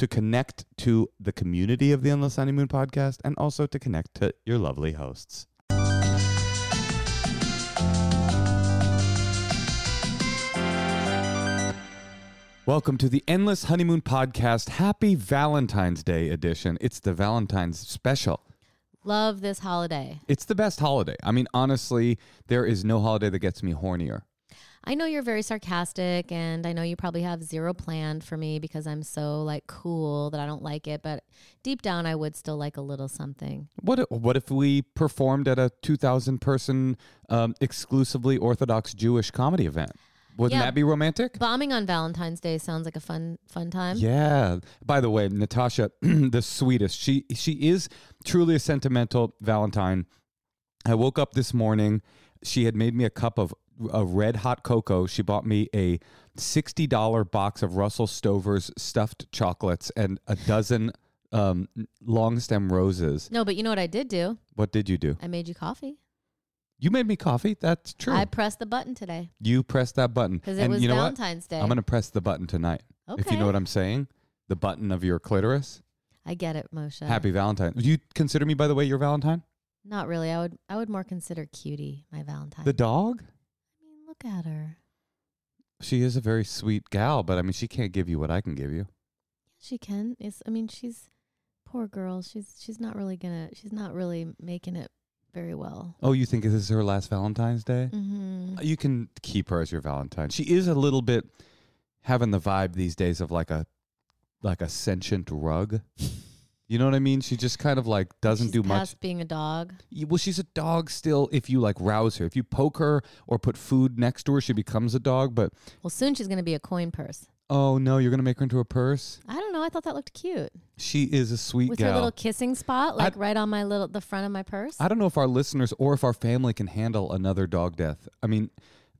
To connect to the community of the Endless Honeymoon podcast and also to connect to your lovely hosts. Welcome to the Endless Honeymoon podcast. Happy Valentine's Day edition. It's the Valentine's special. Love this holiday. It's the best holiday. I mean, honestly, there is no holiday that gets me hornier. I know you're very sarcastic and I know you probably have zero planned for me because I'm so like cool that I don't like it, but deep down I would still like a little something. What if, what if we performed at a 2,000 person um, exclusively Orthodox Jewish comedy event? Wouldn't Yeah. that be romantic? Bombing on Valentine's Day sounds like a fun fun time. Yeah. By the way, Natasha, the sweetest. She she is truly a sentimental Valentine. I woke up this morning. She had made me a cup of a red hot cocoa. She bought me a sixty dollar box of Russell Stover's stuffed chocolates and a dozen um, long stem roses. No, but you know what I did do? What did you do? I made you coffee. You made me coffee. That's true. I pressed the button today you pressed that button. because it and was you know what? Valentine's Day. I'm gonna press the button tonight. okay. If you know what I'm saying, the button of your clitoris. I get it, Moshe. Happy Valentine. Do you consider me, by the way, your Valentine? Not really. I would I would more consider Cutie my Valentine. The dog? Look at her. She is a very sweet gal, but I mean, she can't give you what I can give you. She can. It's I mean, she's poor girl. She's she's not really gonna she's not really making it very well. Oh, you think this is her last Valentine's Day? Mm-hmm. You can keep her as your Valentine. She is a little bit having the vibe these days of like a like a sentient rug. You know what I mean? She just kind of like doesn't She's do much. past being a dog. Well, she's a dog still. If you like rouse her, if you poke her or put food next to her, she becomes a dog. But Well, soon she's gonna be a coin purse. oh no, you're gonna make her into a purse. I don't know. I thought that looked cute She is a sweet with gal. her little kissing spot, like right on my little the front of my purse. I don't know if our listeners or if our family can handle another dog death. I mean,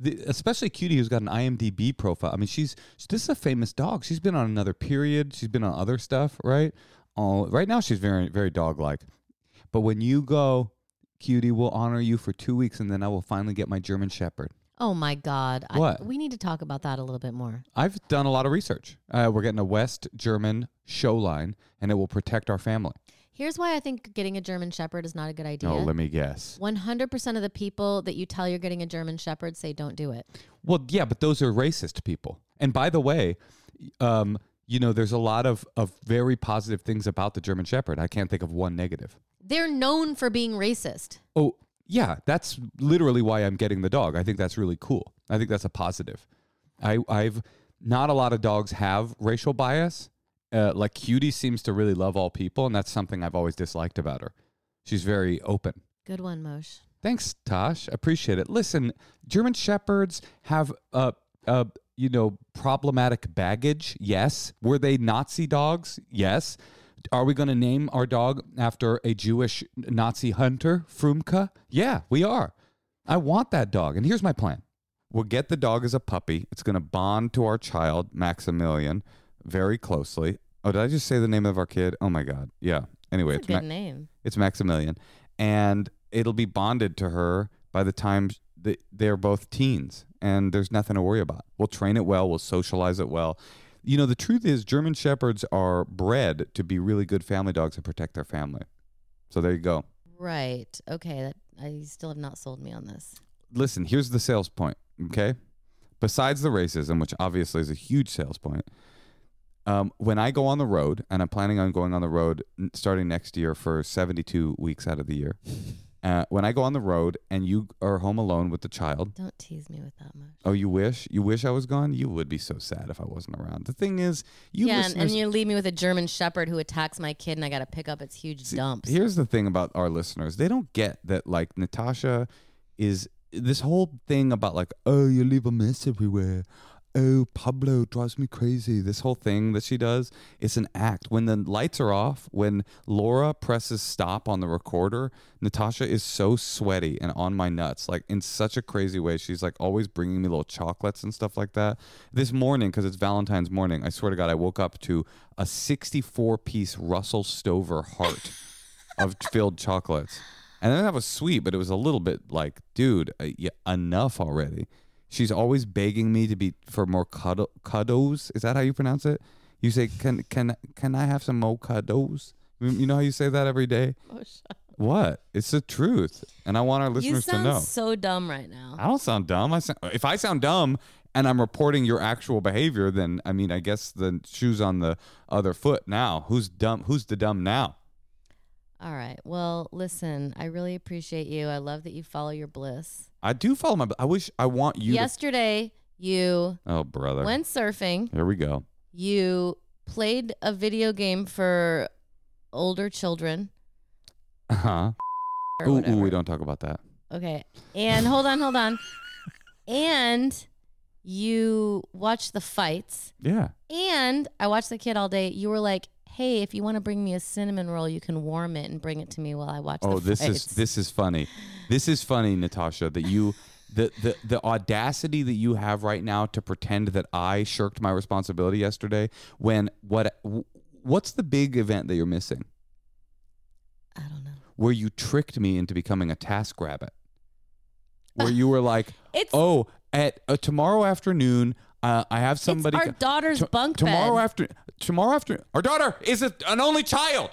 the, especially Cutie, who's got an IMDb profile. I mean, she's this is a famous dog. She's been on another period. She's been on other stuff, right? Oh, right now she's very very dog like. But when you go, Cutie will honor you for two weeks, and then I will finally get my German Shepherd. oh my god! What? I, we need to talk about that a little bit more. I've done a lot of research. Uh, we're getting a West German show line, and it will protect our family. Here's why I think getting a German Shepherd is not a good idea. Oh, let me guess. 100% of the people that you tell you're getting a German Shepherd say don't do it. Well, yeah, but those are racist people. And by the way, um, you know, there's a lot of, of very positive things about the German Shepherd. I can't think of one negative. They're known for being racist. Oh, yeah, that's literally why I'm getting the dog. I think that's really cool. I think that's a positive. I, I've not a lot of dogs have racial bias. Uh, like Cutie seems to really love all people, and that's something I've always disliked about her. She's very open. Good one, Mosh. Thanks, Tosh. Appreciate it. Listen, German Shepherds have uh uh you know problematic baggage. Yes. Were they Nazi dogs? Yes. Are we going to name our dog after a Jewish Nazi hunter, Frumka? Yeah, we are. I want that dog. And here's my plan. We'll get the dog as a puppy. It's going to bond to our child, Maximilian, very closely. Oh, did I just say the name of our kid? Oh my god. Yeah. Anyway, That's a it's good Ma- name. it's Maximilian, and it'll be bonded to her by the time they're both teens, and there's nothing to worry about. We'll train it well, we'll socialize it well. You know, the truth is, German Shepherds are bred to be really good family dogs and protect their family. So there you go. Right. Okay. That I still have not sold me on this. Listen, here's the sales point, okay? Besides the racism, which obviously is a huge sales point, um, when I go on the road, and I'm planning on going on the road starting next year for 72 weeks out of the year, uh, when I go on the road and you are home alone with the child, Don't tease me with that much. oh, you wish? You wish I was gone? You would be so sad if I wasn't around. The thing is, you yeah, and, and listeners. you leave me with a German Shepherd who attacks my kid, and I got to pick up its huge dumps. Here's the thing about our listeners. They don't get that like Natasha is this whole thing about like, oh, you leave a mess everywhere. Oh, Pablo drives me crazy. This whole thing that she does, it's an act. When the lights are off, when Laura presses stop on the recorder, Natasha is so sweaty and on my nuts, like in such a crazy way. She's like always bringing me little chocolates and stuff like that. This morning, because it's Valentine's morning, I swear to God, I woke up to a 64 piece Russell Stover heart of filled chocolates. And then that was sweet, but it was a little bit like, dude, uh, yeah, enough already. She's always begging me to be for more cuddle, cuddles. Is that how you pronounce it? You say, "Can can can I have some more cuddles?" You know how you say that every day. Oh, What? It's the truth, and I want our listeners to know. so dumb right now. I don't sound dumb. I sound, if I sound dumb and I'm reporting your actual behavior, then I mean, I guess the shoes on the other foot. Now, who's dumb? Who's the dumb now? All right. Well, listen, I really appreciate you. I love that you follow your bliss. I do follow my. I wish I want you. Yesterday, you To, oh, brother. went surfing. Here we go. You played a video game for older children. Uh huh. Ooh, ooh, we don't talk about that. Okay. And hold on, hold on. And you watched the fights. Yeah. And I watched the kid all day. You were like, "Hey, if you want to bring me a cinnamon roll, you can warm it and bring it to me while I watch Oh, this fights." is this is funny. This is funny, Natasha. That you. The, the the audacity that you have right now to pretend that I shirked my responsibility yesterday when what what's the big event that you're missing I don't know. where you tricked me into becoming a task rabbit where you were like It's oh at uh, tomorrow afternoon uh, I have somebody it's our daughter's To- bunk tomorrow bed. after tomorrow after our daughter is a, an only child.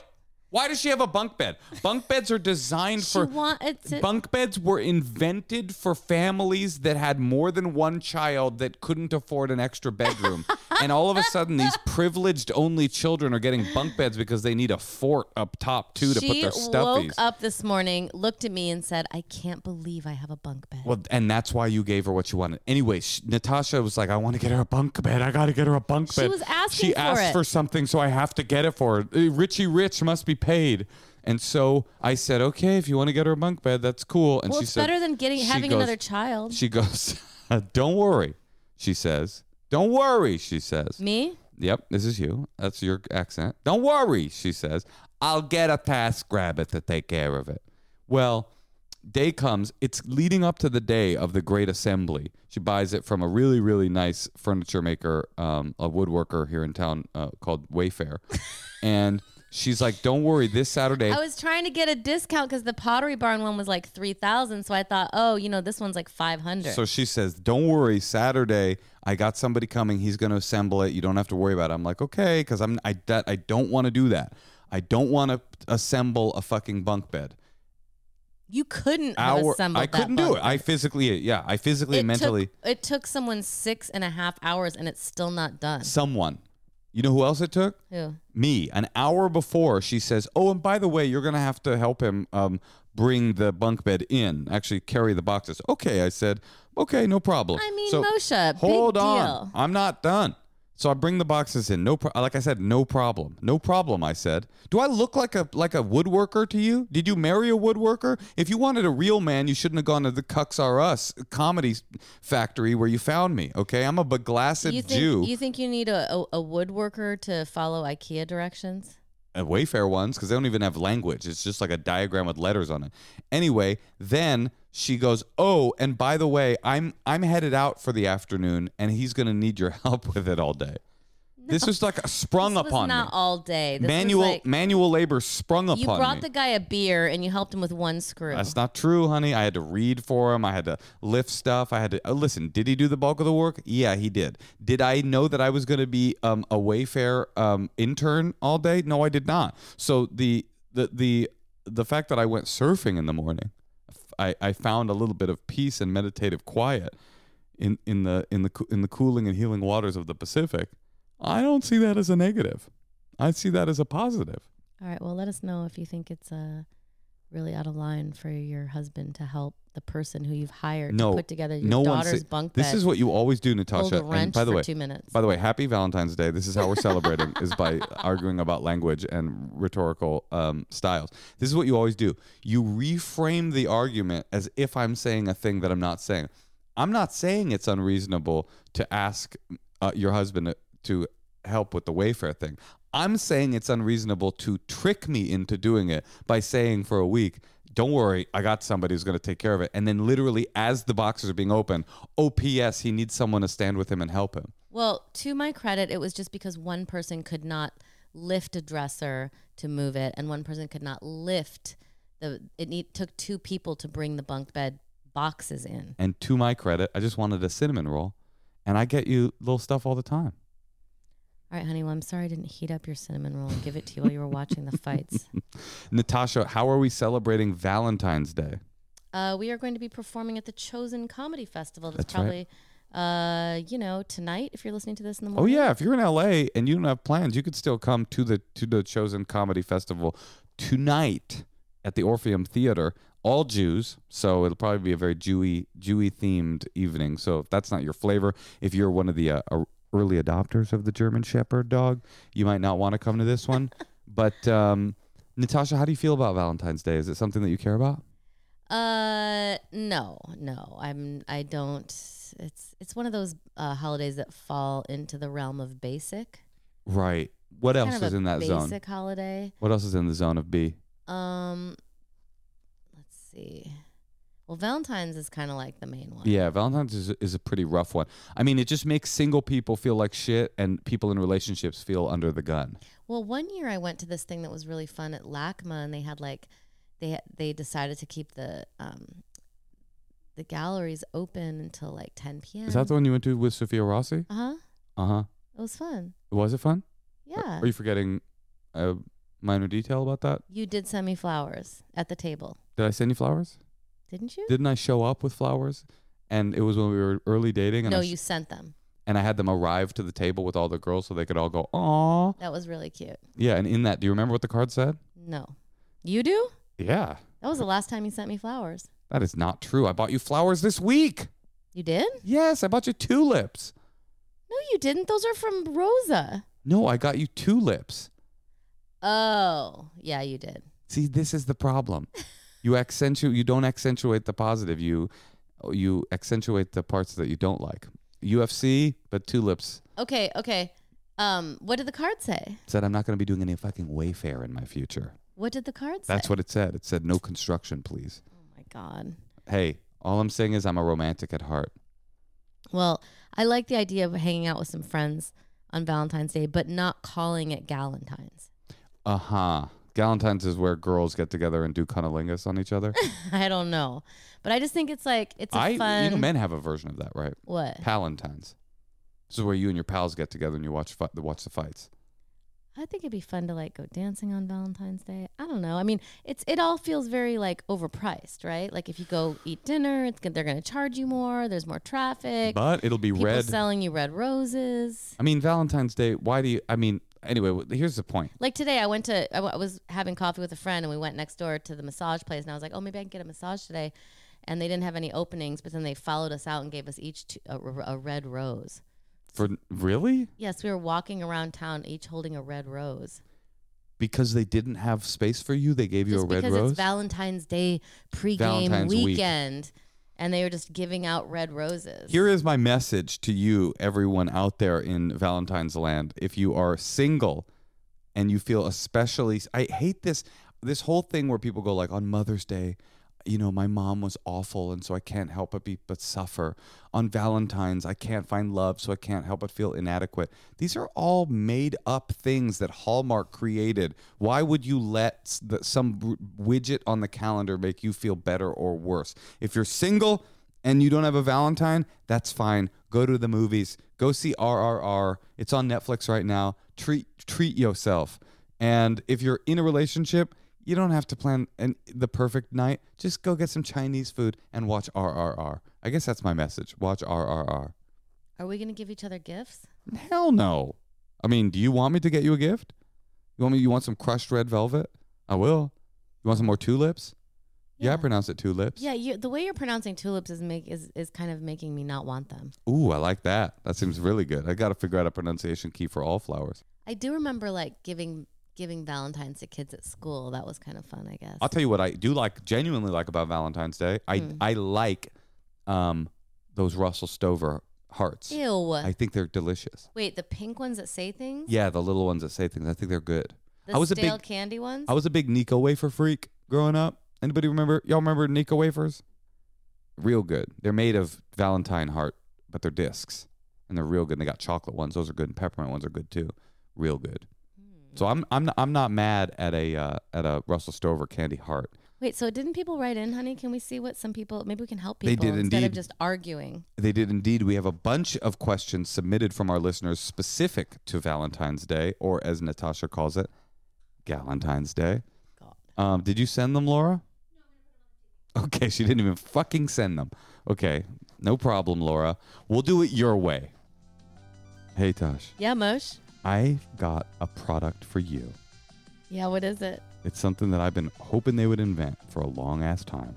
Why does she have a bunk bed? Bunk beds are designed for wanted to. bunk beds were invented for families that had more than one child that couldn't afford an extra bedroom. and all of a sudden these privileged only children are getting bunk beds because they need a fort up top too to put their stuffies. she woke up this morning, looked at me, and said, "I can't believe I have a bunk bed." Well, and that's why you gave her what she wanted. Anyway, sh- Natasha was like, "I want to get her a bunk bed. I got to get her a bunk bed." She was asking She for asked it. for something, so I have to get it for her. Uh, Richie Rich must be paid. And so I said, "Okay, if you want to get her a bunk bed, that's cool." And well, she it's said, better than getting she having goes- another child. She goes, "Don't worry," she says. "Don't worry," she says. me? Yep, this is you. That's your accent. Don't worry, she says. I'll get a task rabbit to take care of it. Well, day comes. It's leading up to the day of the great assembly. She buys it from a really, really nice furniture maker, um, a woodworker here in town uh, called Wayfair. and she's like, don't worry, this Saturday. I was trying to get a discount because the Pottery Barn one was like three thousand. So I thought, oh, you know, this one's like five hundred. So she says, "Don't worry, Saturday I got somebody coming. He's going to assemble it. You don't have to worry about it." I'm like, "Okay," cuz I'm I that I don't want to do that. I don't want to assemble a fucking bunk bed. you couldn't have assembled I that couldn't do bunk it. I physically yeah, I physically and mentally Took, it took someone six and a half hours, and it's still not done. someone. You know who else it took? Who? Me. An hour before she says, "Oh, and by the way, you're going to have to help him um bring the bunk bed in, actually carry the boxes." Okay, I said, "Okay, no problem." I mean, So- Moshe, big Hold on. deal. I'm not done. So I bring the boxes in. No, pro- like I said, no problem. No problem. I said. Do I look like a like a woodworker to you? Did you marry a woodworker? If you wanted a real man, you shouldn't have gone to the Cucks R Us comedy factory where you found me. Okay, I'm a beglassed You think Jew. you think you need a, a, a woodworker to follow IKEA directions? Wayfair ones because they don't even have language. It's just like a diagram with letters on it. Anyway, then she goes, "Oh, and by the way, I'm I'm headed out for the afternoon, and he's gonna need your help with it all day." This was like a sprung This was upon not me. all day. This was manual like- manual labor sprung upon me. you brought me. the guy a beer and you helped him with one screw. That's not true, honey. I had to read for him. I had to lift stuff. I had to uh, listen. Did he do the bulk of the work? Yeah, he did. Did I know that I was going to be um, a Wayfair um, intern all day? No, I did not. So the the the the fact that I went surfing in the morning, I, I found a little bit of peace and meditative quiet in in the in the in the cooling and healing waters of the Pacific. I don't see that as a negative. I see that as a positive. All right. Well, let us know if you think it's uh, really out of line for your husband to help the person who you've hired No, to put together your no daughter's bunk bed. This is what you always do, Natasha. a And by the way, two minutes. By the way, happy Valentine's Day. This is how we're celebrating is by arguing about language and rhetorical um, styles. This is what you always do. You reframe the argument as if I'm saying a thing that I'm not saying. I'm not saying it's unreasonable to ask uh, your husband to help with the Wayfair thing. I'm saying it's unreasonable to trick me into doing it by saying for a week, don't worry, I got somebody who's going to take care of it. And then literally as the boxes are being opened, oh, P.S., he needs someone to stand with him and help him. Well, to my credit, it was just because one person could not lift a dresser to move it, and one person could not lift the. It need, took two people to bring the bunk bed boxes in. And to my credit, I just wanted a cinnamon roll, and I get you little stuff all the time. All right, honey. Well, I'm sorry I didn't heat up your cinnamon roll and give it to you while you were watching the fights. Natasha, how are we celebrating Valentine's Day? Uh, we are going to be performing at the Chosen Comedy Festival. That's, That's right. probably, uh, you know, tonight. If you're listening to this in the morning. Oh yeah, if you're in LA and you don't have plans, you could still come to the to the Chosen Comedy Festival tonight at the Orpheum Theater. All Jews, so it'll probably be a very Jewy Jewy themed evening. So if that's not your flavor, if you're one of the uh, uh, early adopters of the German Shepherd dog, you might not want to come to this one. but um, Natasha, how do you feel about Valentine's Day? Is it something that you care about? Uh, no, no. I'm. I don't. It's it's one of those uh, holidays that fall into the realm of basic. Right. What else kind of is in that zone? basic holiday. What else is in the zone of B? Um, let's see. Well, Valentine's is kind of like the main one. Yeah, Valentine's is, is a pretty rough one. I mean, it just makes single people feel like shit and people in relationships feel under the gun. Well, one year I went to this thing that was really fun at LACMA, and they had like they they decided to keep the um the galleries open until like 10 p.m. Is that the one you went to with Sophia Rossi? Uh huh. Uh huh. It was fun. Was it fun? Yeah. Are you forgetting a minor detail about that? You did send me flowers at the table, Did I send you flowers? Didn't you? Didn't I show up with flowers? And it was when we were early dating, and no, I sh- you sent them. and I had them arrive to the table with all the girls so they could all go, "Aw." That was really cute. Yeah, and in that, do you remember what the card said? No, you do. Yeah, That was the last time you sent me flowers. that is not true. I bought you flowers this week. You did? Yes, I bought you tulips. No, you didn't. Those are from Rosa. No, I got you tulips. Oh, yeah, you did. See, this is the problem. You accentuate. You don't accentuate the positive. You you accentuate the parts that you don't like. UFC, but tulips Okay, okay. Um, what did the card say? said I'm not going to be doing any fucking Wayfair in my future. What did the card say? That's what it said. It said no construction, please. Oh my god. Hey, all I'm saying is I'm a romantic at heart. Well, I like the idea of hanging out with some friends on Valentine's Day, but not calling it Galentine's. Uh huh. Galentine's is where girls get together and do cunnilingus on each other. I don't know, but I just think it's like it's a I, fun. you know, men have a version of that, right? what? Palentine's. This is where you and your pals get together and you watch fi- watch the fights. I think it'd be fun to like go dancing on Valentine's Day. I don't know. I mean, it's it all feels very like overpriced, right? Like if you go eat dinner, it's gon- they're going to charge you more. There's more traffic. But it'll be People red. selling you red roses. I mean, Valentine's Day. Why do you? I mean, anyway. Here's the point. Like today, I went to I was having coffee with a friend, and we went next door to the massage place, and I was like, oh, maybe I can get a massage today. And they didn't have any openings, but then they followed us out and gave us each two, a, a red rose. For really? Yes, we were walking around town, each holding a red rose. Because they didn't have space for you, they gave you a red because rose. it's Valentine's Day pregame Valentine's week. And they were just giving out red roses. Here is my message to you, everyone out there in Valentine's land. If you are single and you feel especially, I hate this this whole thing where people go like on Mother's Day, you know, my mom was awful, and so I can't help but be but suffer. On Valentine's, I can't find love, so I can't help but feel inadequate. These are all made up things that Hallmark created. Why would you let the, some widget on the calendar make you feel better or worse? If you're single and you don't have a Valentine, that's fine. Go to the movies. Go see RRR. It's on Netflix right now. Treat treat yourself. And if you're in a relationship, you don't have to plan an, the perfect night. Just go get some Chinese food and watch RRR. I guess that's my message. Watch RRR. Are we going to give each other gifts? Hell no. I mean, do you want me to get you a gift? You want me? You want some crushed red velvet? I will. You want some more tulips? Yeah, I pronounce it tulips. Yeah, you, the way you're pronouncing tulips is make is, is kind of making me not want them. Ooh, I like that. That seems really good. I got to figure out a pronunciation key for all flowers. I do remember like giving giving Valentines to kids at school. That was kind of fun, I guess. I'll tell you what I do like, genuinely like about Valentine's Day. I Hmm. I like um those Russell Stover hearts. Ew. I think they're delicious. Wait, the pink ones that say things? Yeah, the little ones that say things. I think they're good. The I was a stale big- candy ones? I was a big Necco wafer freak growing up. Anybody remember? Y'all remember Necco wafers? Real good. They're made of Valentine heart, but they're discs, and they're real good. And they got chocolate ones; those are good, and peppermint ones are good too. Real good. So I'm I'm not, I'm not mad at a uh, at a Russell Stover candy heart. Wait, so didn't people write in, honey? Can we see what some people maybe we can help They people did instead of just arguing. They did indeed. We have a bunch of questions submitted from our listeners specific to Valentine's Day, or as Natasha calls it, Galentine's Day. God. Um, did you send them, Laura? Okay, she didn't even fucking send them. Okay, no problem, Laura. We'll do it your way. Hey, Tosh, Yeah, Mush. I got a product for you. Yeah, what is it? It's something that I've been hoping they would invent for a long ass time.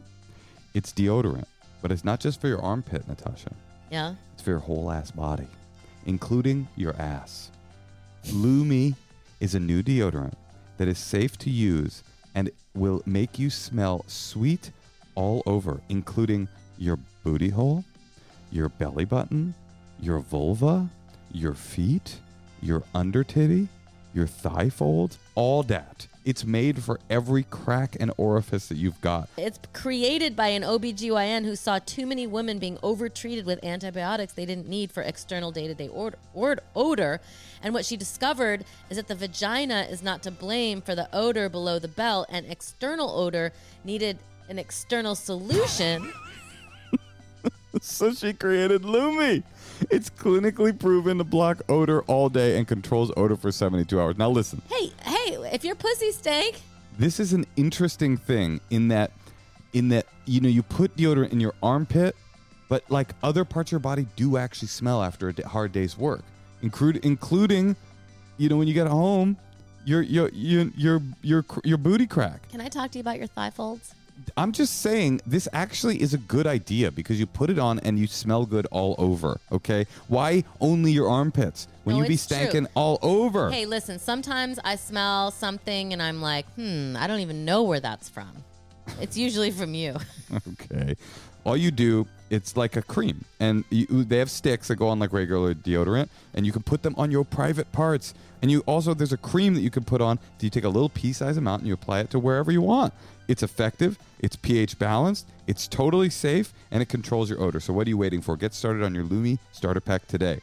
It's deodorant, but it's not just for your armpit, Natasha. Yeah. It's for your whole ass body, including your ass. Lume is a new deodorant that is safe to use and will make you smell sweet all over, including your booty hole, your belly button, your vulva, your feet, your under titty, your thigh folds, all that. It's made for every crack and orifice that you've got. It's created by an OBGYN who saw too many women being overtreated with antibiotics they didn't need for external day to day odor. And what she discovered is that the vagina is not to blame for the odor below the belt, and external odor needed an external solution. So she created Lume. It's clinically proven to block odor all day and controls odor for 72 hours. Now listen, hey, hey, if your pussy stank, this is an interesting thing in that in that you know you put deodorant in your armpit, but like other parts of your body do actually smell after a hard day's work, include, including you know when you get home, your your your your your your booty crack. can I talk to you about your thigh folds? I'm just saying this actually is a good idea because you put it on and you smell good all over. Okay, why only your armpits when No, you be it's true. all over? Hey, listen, sometimes I smell something and I'm like, hmm, I don't even know where that's from. It's usually from you. Okay, all you do it's like a cream, and you, they have sticks that go on like regular deodorant, and you can put them on your private parts. And you also there's a cream that you can put on. that You take a little pea-sized amount and you apply it to wherever you want. It's effective. It's pH balanced. It's totally safe, and it controls your odor. So what are you waiting for? Get started on your Lume starter pack today.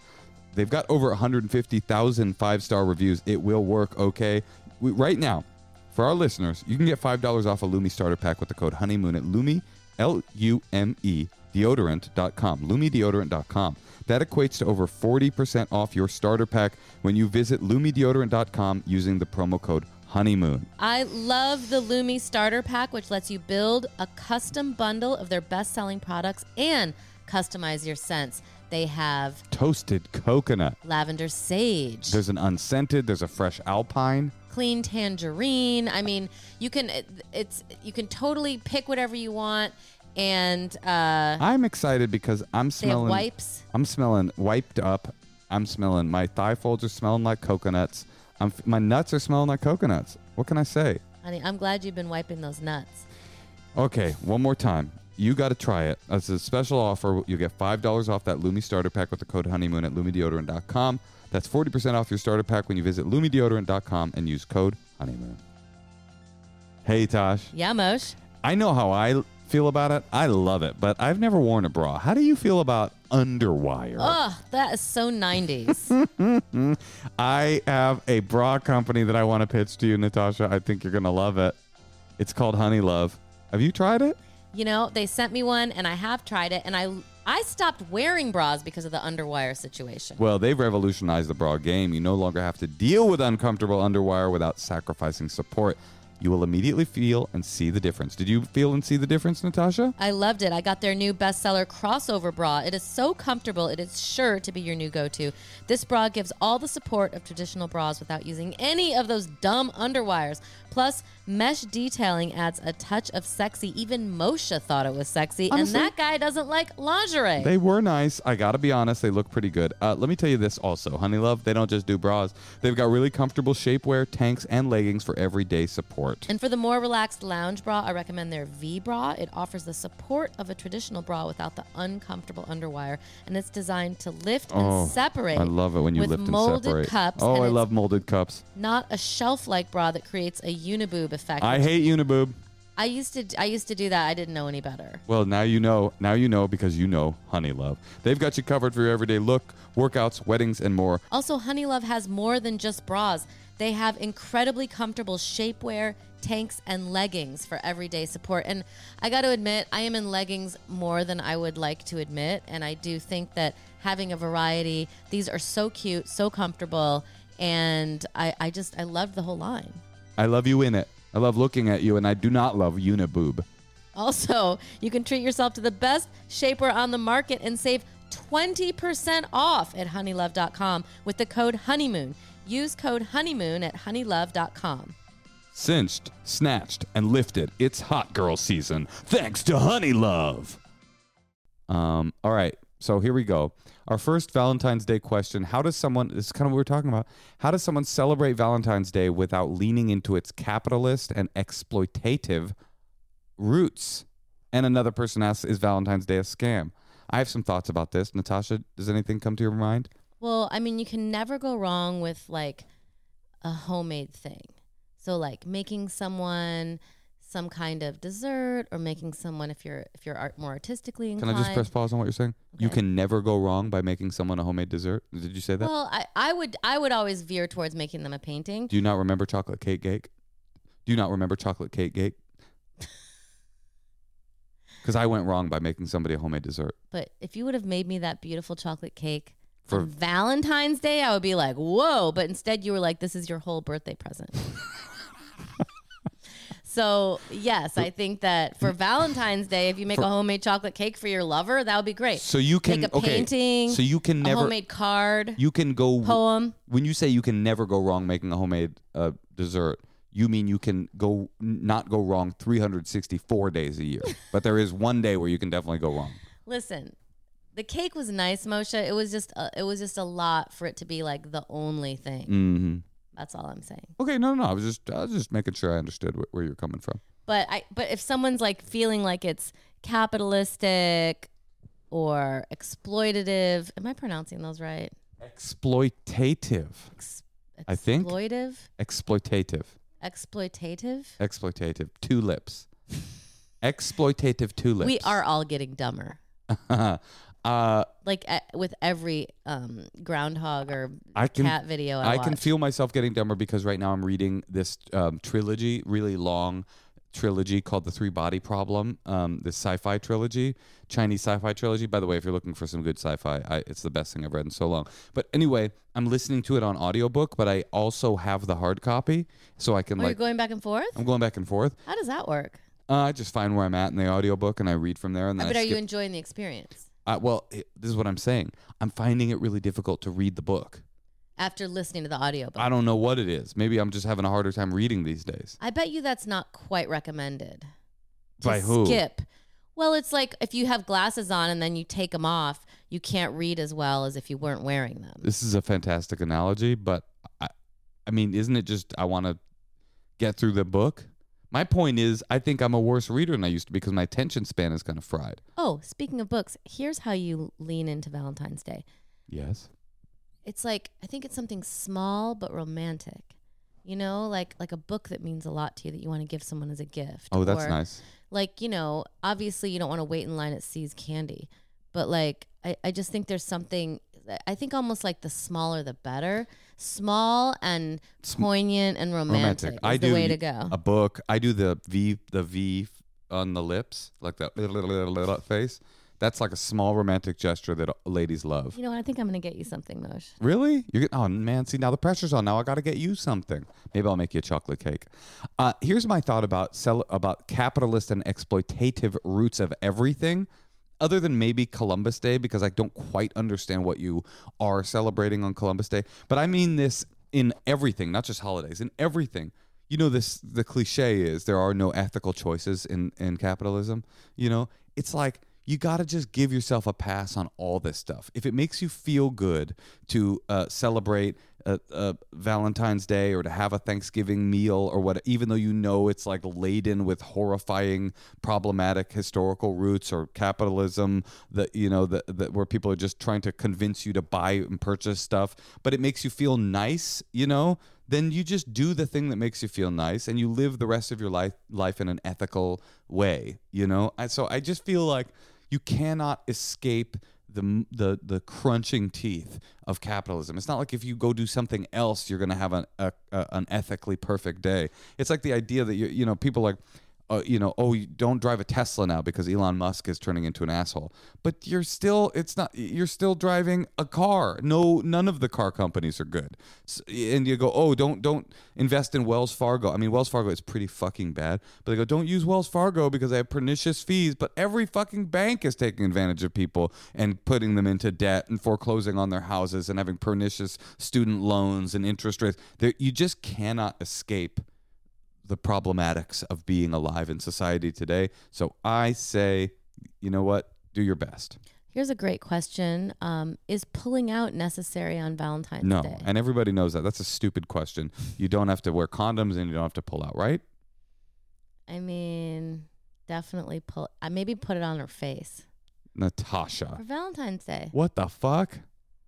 They've got over 150,000 five-star reviews. It will work, okay? We, right now, for our listeners, you can get $5 off a Lume starter pack with the code honeymoon at Lume, L-U-M-E, deodorant.com, lumedeodorant.com. That equates to over 40% off your starter pack when you visit lumedeodorant.com using the promo code honeymoon. I love the Lume starter pack, which lets you build a custom bundle of their best selling products and customize your scents. They have Toasted coconut. lavender sage, There's an unscented, there's a fresh alpine. clean tangerine. I mean, you can it- it's you can totally pick whatever you want, and uh, I'm excited because I'm smelling wipes. I'm smelling wiped up I'm smelling. My thigh folds are smelling like coconuts. I'm, my nuts are smelling like coconuts. What can I say? Honey, I'm glad you've been wiping those nuts. Okay, one more time. You got to try it. As a special offer, you get $5 off that Lume starter pack with the code honeymoon at lumedeodorant.com. That's 40% off your starter pack when you visit lumedeodorant.com and use code honeymoon. Hey, Tosh. Yeah, Mosh. I know how I feel about it. I love it, but I've never worn a bra. How do you feel about underwire? Ugh, that is so 90s. I have a bra company that I want to pitch to you, Natasha. I think you're going to love it. It's called Honey Love. Have you tried it? you know, they sent me one and I have tried it and I I stopped wearing bras because of the underwire situation. Well, they've revolutionized the bra game. You no longer have to deal with uncomfortable underwire without sacrificing support. You will immediately feel and see the difference. Did you feel and see the difference, Natasha? I loved it. I got their new bestseller crossover bra. It is so comfortable, it is sure to be your new go to. This bra gives all the support of traditional bras without using any of those dumb underwires. Plus, mesh detailing adds a touch of sexy. Even Moshe thought it was sexy, Honestly- and that guy doesn't like lingerie. They were nice. I gotta be honest, they look pretty good. Uh, let me tell you this also, Honey Love. They don't just do bras. They've got really comfortable shapewear, tanks, and leggings for everyday support. And for the more relaxed lounge bra, I recommend their V bra. It offers the support of a traditional bra without the uncomfortable underwire, and it's designed to lift Oh, and separate. I love it when you lift and separate. With molded cups. oh, and I love molded cups. Not a shelf-like bra that creates a uniboob effect. I hate Uniboob. I used to. I used to do that. I didn't know any better. Well, now you know. Now you know because you know Honey Love. They've got you covered for your everyday look, workouts, weddings, and more. Also, Honey Love has more than just bras. They have incredibly comfortable shapewear, tanks, and leggings for everyday support. And I got to admit, I am in leggings more than I would like to admit. And I do think that having a variety, these are so cute, so comfortable. And I, I just, I love the whole line. I love you in it. I love looking at you, and I do not love Uniboob. Also, you can treat yourself to the best shapewear on the market and save 20% off at honeylove.com with the code honeymoon. Use code honeymoon at honeylove.com. Cinched, snatched, and lifted. It's hot girl season. Thanks to Honey Love. Um, all right. So here we go. Our first Valentine's Day question. How does someone this is kind of what we're talking about. How does someone celebrate Valentine's Day without leaning into its capitalist and exploitative roots? And another person asks, is Valentine's Day a scam? I have some thoughts about this. Natasha, does anything come to your mind? Well, I mean, you can never go wrong with like a homemade thing. So like making someone some kind of dessert or making someone if you're if you're art, more artistically inclined. Can. I just press pause on what you're saying? You can never go wrong by making someone a homemade dessert. Did you say that? Well, I, I would I would always veer towards making them a painting. Do you not remember chocolate cake cake? Do you not remember chocolate cake cake? Because I went wrong by making somebody a homemade dessert. But if you would have made me that beautiful chocolate cake For- Valentine's Day, I would be like, whoa. But instead, you were like, this is your whole birthday present. so, yes, I think that for Valentine's Day, if you make For- a homemade chocolate cake for your lover, that would be great. So you can Make a okay. painting, So you can a never homemade card, you can go poem. when you say you can never go wrong making a homemade uh, dessert. You mean you can go not go wrong 364 days a year, but there is one day where you can definitely go wrong. Listen, the cake was nice, Moshe. It was just a, it was just a lot for it to be like the only thing. hmm That's all I'm saying. Okay, no, no, no. I was just I was just making sure I understood wh- where you're coming from. But I but if someone's like feeling like it's capitalistic or exploitative, am I pronouncing those right? Exploitative, Ex- I think. exploitive, exploitative. exploitative. exploitative two lips exploitative two lips We are all getting dumber. uh Like uh, with every um, groundhog or i can cat video I, i can watch. feel myself getting dumber because right now i'm reading this um, trilogy really long trilogy called the three body problem um, this sci-fi trilogy chinese sci-fi trilogy by the way if you're looking for some good sci-fi it's the best thing i've read in so long but anyway i'm listening to it on audiobook but i also have the hard copy so i can Are you like going back and forth? i'm going back and forth How does that work? uh, i just find where i'm at in the audiobook and i read from there and then but I are you enjoying the experience Uh, well, it, this is what I'm saying. I'm finding it really difficult to read the book. after listening to the audiobook? I don't know what it is. Maybe I'm just having a harder time reading these days. I bet you that's not quite recommended. To By who? Skip. Well, it's like if you have glasses on and then you take them off, you can't read as well as if you weren't wearing them. This is a fantastic analogy, but I, I mean, isn't it just I want to get through the book? My point is, I think I'm a worse reader than I used to because my attention span is kind of fried. Oh, speaking of books, here's how you lean into Valentine's Day. Yes. It's like I think it's something small but romantic. You know, like like a book that means a lot to you that you want to give someone as a gift. Oh, that's Or, nice. Like, you know, obviously you don't want to wait in line at See's Candy. But like I, I just think there's something I think almost like the smaller the better. Small and poignant and romantic, Romantic. is I the do way to go. A book. I do the V, the V on the lips, like that little little face. That's like a small romantic gesture that ladies love. you know what? I think I'm gonna get you something, Mosh. Really? You get oh man, see now the pressure's on. Now I got to get you something. Maybe I'll make you a chocolate cake. Uh, here's my thought about sell about capitalist and exploitative roots of everything, other than maybe Columbus Day because I don't quite understand what you are celebrating on Columbus Day. But I mean this in everything, not just holidays, in everything. You know this the cliche is there are no ethical choices in in capitalism. You know, it's like you got to just give yourself a pass on all this stuff. If it makes you feel good to uh, celebrate uh, uh, Valentine's Day or to have a Thanksgiving meal or what, even though you know it's like laden with horrifying, problematic historical roots or capitalism that you know that, that where people are just trying to convince you to buy and purchase stuff, but it makes you feel nice, you know. Then you just do the thing that makes you feel nice, and you live the rest of your life life in an ethical way, you know. I, so I just feel like you cannot escape the the the crunching teeth of capitalism. It's not like if you go do something else, you're going to have an a, a, an ethically perfect day. It's like the idea that you you know people like. Uh, you know, oh, you don't drive a Tesla now because Elon Musk is turning into an asshole. But you're still, it's not, you're still driving a car. No, none of the car companies are good. S and you go, oh, don't, don't invest in Wells Fargo. I mean, Wells Fargo is pretty fucking bad. But they go, don't use Wells Fargo because they have pernicious fees. But every fucking bank is taking advantage of people and putting them into debt and foreclosing on their houses and having pernicious student loans and interest rates. There, you just cannot escape the problematics of being alive in society today. So I say, you know what? Do your best. Here's a great question. Um, is pulling out necessary on Valentine's No, Day? No. And everybody knows that. That's a stupid question. You don't have to wear condoms and you don't have to pull out, right? I mean, definitely pull. Uh, maybe put it on her face Natasha. for Valentine's Day. What the fuck?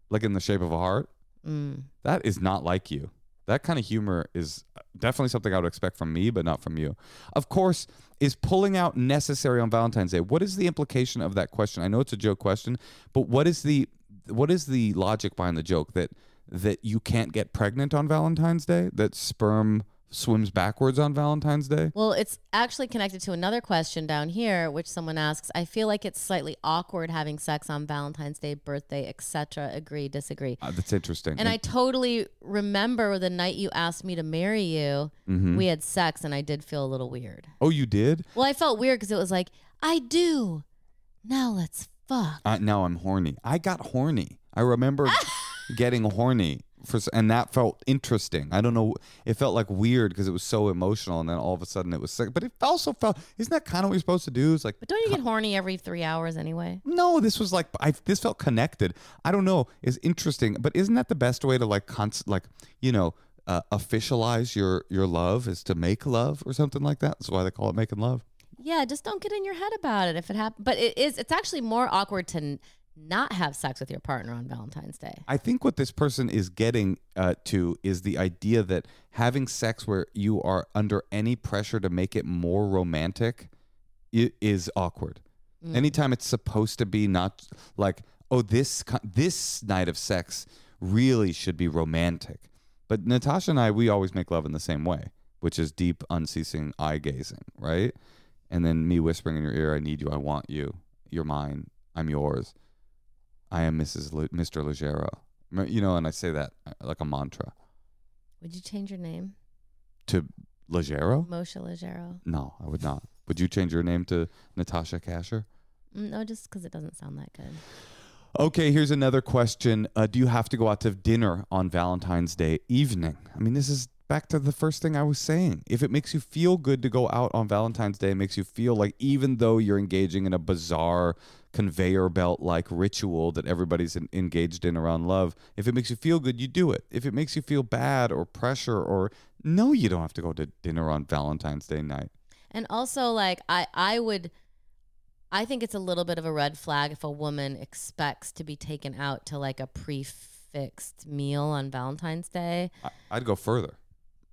Like in the shape of a heart? Mm. That is not like you. That kind of humor is uh, definitely something I would expect from me, but not from you. Of course, is pulling out necessary on Valentine's Day? What is the implication of that question? I know it's a joke question, but what is the what is the logic behind the joke that that you can't get pregnant on Valentine's Day? That sperm swims backwards on Valentine's Day? Well, it's actually connected to another question down here, which someone asks. I feel like it's slightly awkward having sex on Valentine's Day, birthday, etc. Agree, disagree. Uh, that's interesting. And I totally remember the night you asked me to marry you. Mhm. We had sex, and I did feel a little weird. oh, you did? Well, I felt weird because it was like, I do. Now let's fuck. Uh, now I'm horny. I got horny. I remember getting horny for, and that felt interesting. I don't know. It felt like weird because it was so emotional, and then all of a sudden it was sick. But it also felt. Isn't that kind of what you're supposed to do? It's like, But don't you get horny every three hours anyway? no, this was like, I this felt connected. I don't know. Is interesting, but isn't that the best way to like, cons- like you know, uh, officialize your your love is to make love or something like that. That's why they call it making love. Yeah, just don't get in your head about it if it happens. But it is. It's actually more awkward to not have sex with your partner on Valentine's Day. I think what this person is getting uh, to is the idea that having sex where you are under any pressure to make it more romantic is awkward. Mm. Anytime it's supposed to be not like, oh, this this night of sex really should be romantic. But Natasha and I, we always make love in the same way, which is deep, unceasing eye gazing, right? And then me whispering in your ear, "I need you, I want you, you're mine, I'm yours." I am Mrs. Le- Mr. Leggero. M- You know, and I say that uh, like a mantra. Would you change your name, To Leggero? Moshe Leggero? No, I would not. Would you change your name to Natasha Kasher? Mm, No, just because it doesn't sound that good. Okay, here's another question. Uh, do you have to go out to dinner on Valentine's Day evening? I mean, this is back to the first thing I was saying. If it makes you feel good to go out on Valentine's Day, it makes you feel like even though you're engaging in a bizarre conveyor belt like ritual that everybody's en- engaged in around love, if it makes you feel good, you do it. If it makes you feel bad or pressure or no, you don't have to go to dinner on Valentine's Day night. And also, like, I, I would, I think it's a little bit of a red flag if a woman expects to be taken out to like a prefixed meal on Valentine's Day. I- I'd go further.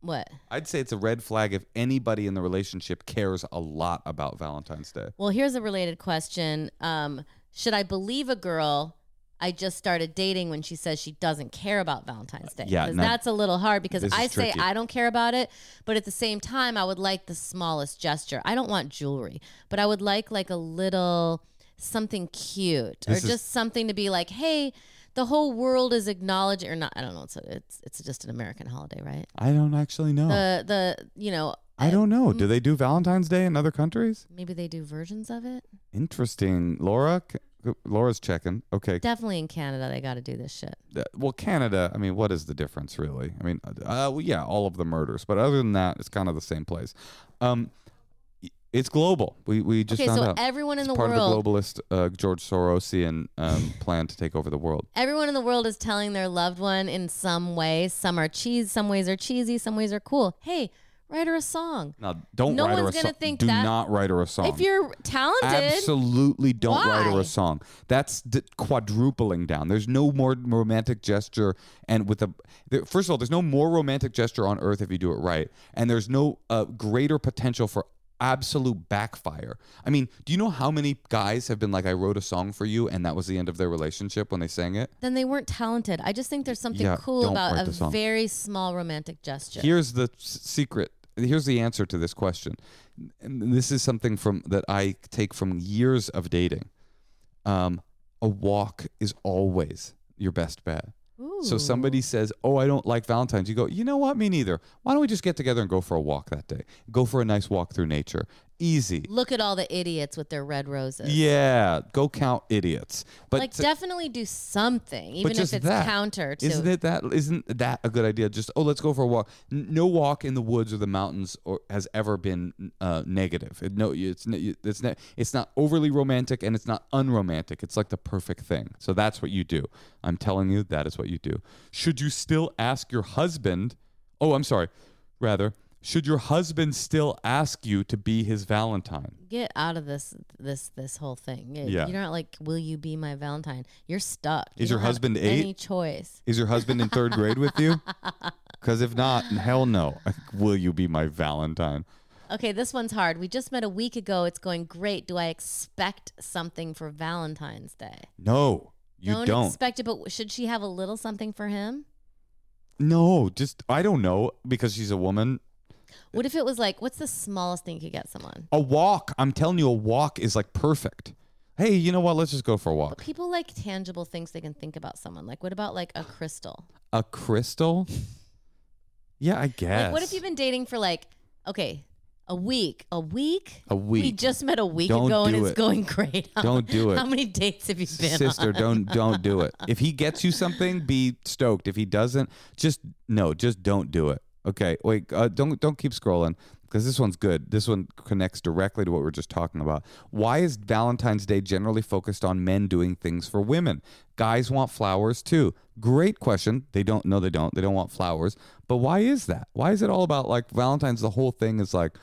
What? I'd say it's a red flag if anybody in the relationship cares a lot about Valentine's Day. Well, here's a related question. Um, should I believe a girl I just started dating when she says she doesn't care about Valentine's Day? yeah, no, that's a little hard because this is I say tricky. I don't care about it, but at the same time, I would like the smallest gesture. I don't want jewelry, but I would like like a little something cute or This is- just something to be like, hey. The whole world is acknowledging, or not? I don't know. It's a, it's it's just an American holiday, right? I don't actually know. The the you know I don't know. Do they do Valentine's Day in other countries? maybe they do versions of it. Interesting. Laura, C- Laura's checking. Okay. Definitely in Canada, they got to do this shit. Uh, Well, Canada. I mean, what is the difference really? I mean, uh, well, yeah, all of the murders, but other than that, it's kind of the same place. Um, it's global. We we just okay, found so out. everyone in it's the part world, of the globalist uh, George Sorosian um, plan to take over the world. everyone in the world is telling their loved one in some way. Some are cheese, some ways are cheesy, some ways are cool. Hey, write her a song. Now, don't No write her a one's gonna song. think Do that- not write her a song. If you're talented, Absolutely don't write her a song. That's d- quadrupling down. There's no more romantic gesture. And with a, there, first of all, there's no more romantic gesture on earth if you do it right. And there's no uh, greater potential for absolute backfire. I mean, do you know how many guys have been like, I wrote a song for you, and that was the end of their relationship when they sang it? then they weren't talented. I just think there's something Yeah, cool about a very small romantic gesture. Here's the s- secret. Here's the answer to this question. And this is something from that I take from years of dating. Um, a walk is always your best bet. So somebody says, "Oh, I don't like Valentine's." You go, "You know what? Me neither. Why don't we just get together and go for a walk that day? Go for a nice walk through nature. Easy. Look at all the idiots with their red roses. Yeah, go count idiots. But like to- definitely do something, even if it's that. counter to. Isn't it that? Isn't that a good idea? Just oh, let's go for a walk. N- No walk in the woods or the mountains or has ever been uh, negative. It, no, it's it's not. It's not overly romantic and it's not unromantic. It's like the perfect thing. So that's what you do. I'm telling you, that is what you do. Should you still ask your husband? Oh, I'm sorry. Rather, should your husband still ask you to be his Valentine? Get out of this this this whole thing. Y- Yeah. You're not like, will you be my Valentine? You're stuck. Is You your husband any choice? Is your husband in third grade with you? Because if not, hell no. Will you be my Valentine? Okay, this one's hard. We just met a week ago. It's going great. Do I expect something for Valentine's Day? No, you don't, don't. expect it, but should she have a little something for him? no, just I don't know because she's a woman. What if it was like, what's the smallest thing you could get someone? A walk. I'm telling you, a walk is like perfect. Hey, you know what? Let's just go for a But walk. people like tangible things they can think about someone. Like, what about like a crystal? A crystal. Yeah, I guess. Like, what if you've been dating for like, okay, a week? A week? a week. We just met a week Don't ago and it's it. going great. Don't do it. How many dates have you been Sister, on? don't don't do it. If he gets you something, be stoked. If he doesn't, just no, just don't do it. Okay, wait, uh, don't don't keep scrolling because this one's good. This one connects directly to what we we're just talking about. Why is Valentine's Day generally focused on men doing things for women? Guys want flowers too. Great question. They don't. No, they don't. They don't want flowers. But why is that? Why is it all about like Valentine's? The whole thing is like,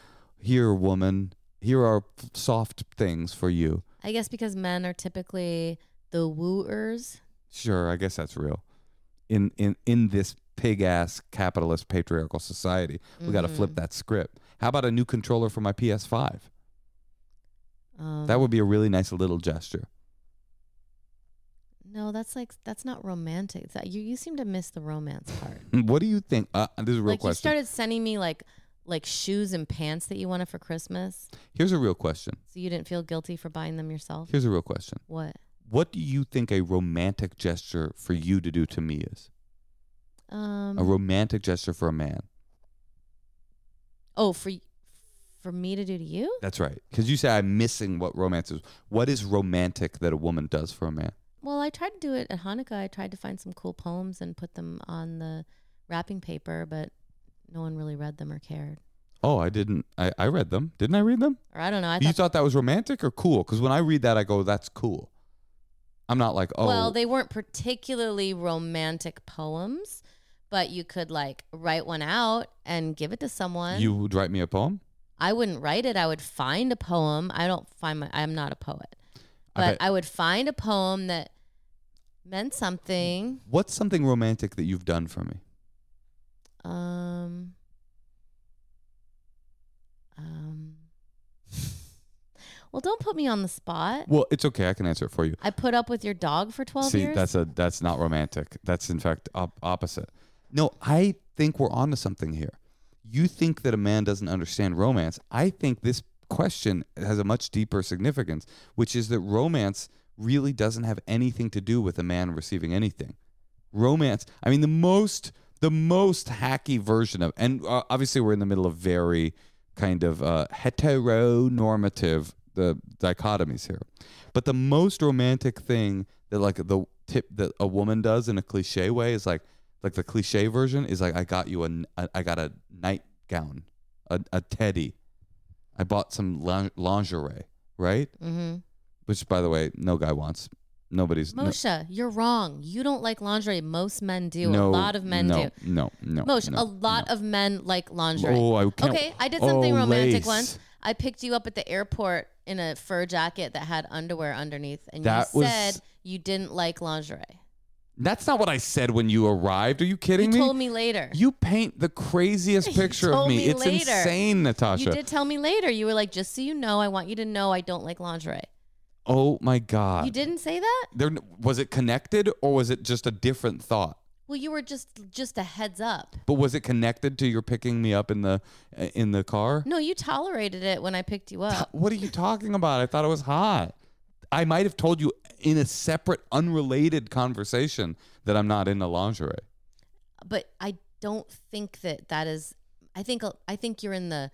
here, woman, here are soft things for you. I guess because men are typically the wooers. Sure, I guess that's real. In in in this pig ass capitalist patriarchal society, we got to flip Mhm. that script. How about a new controller for my PS5? Um, That would be a really nice little gesture. no. That's like that's not romantic. That you you seem to miss the romance part. What do you think? Uh, this is a real like you question. started sending me like like shoes and pants that you wanted for Christmas, Here's a real question. so you didn't feel guilty for buying them yourself. Here's a real question. What? What do you think a romantic gesture for you to do to me is? Um. A romantic gesture for a man. oh, for for me to do to you? That's right. Because you say I'm missing what romance is. What is romantic that a woman does for a man? Well, I tried to do it at Hanukkah. I tried to find some cool poems and put them on the wrapping paper, but no one really read them or cared. Oh, I didn't. I, I read them. Didn't I read them? Or I don't know. I you thought, that was romantic or cool? Because when I read that, I go, "That's cool." I'm not like, oh, well, they weren't particularly romantic poems, but you could like write one out and give it to someone. you would write me a poem. I wouldn't write it. I would find a poem. I don't find my. I'm not a poet, I but bet- I, would find a poem that meant something. What's something romantic that you've done for me? Um. Um. Well, don't put me on the spot. Well, it's okay. I can answer it for you. I put up with your dog for 12 See, years. that's a that's not romantic. That's in fact op- opposite. No, I think we're onto something here. You think that a man doesn't understand romance. I think this question has a much deeper significance, which is that romance really doesn't have anything to do with a man receiving anything. Romance, I mean the most the most hacky version of and uh, obviously we're in the middle of very kind of uh, heteronormative the dichotomies here. But the most romantic thing that like the tip that a woman does in a cliche way is like like the cliche version is like I got you a, I got a nightgown, a, a teddy. I bought some lingerie, right? mm-hmm. Which by the way, no guy wants. Nobody's no- Moshe, you're wrong. You don't like lingerie. Most men do. no, a lot of men no, do. No, no, Moshe, no, a lot no. of men like lingerie. Oh, I can't. okay, I did something oh, romantic lace. once. I picked you up at the airport in a fur jacket that had underwear underneath, and That you was- said you didn't like lingerie. That's not what I said when you arrived. Are you You kidding me? You told me later. You paint the craziest You picture of me. me It's later. insane, Natasha. You did tell me later. You were like, just so you know, I want you to know I don't like lingerie. Oh my god. You didn't say that? There was it connected or was it just a different thought? Well, you were just just a heads up. But was it connected to your picking me up in the eh, in the car? No, you tolerated it when I picked you up. What are you talking about? I thought it was hot. I might have told you in a separate, unrelated conversation that I'm not into lingerie. but I don't think that that is. I think I think you're in the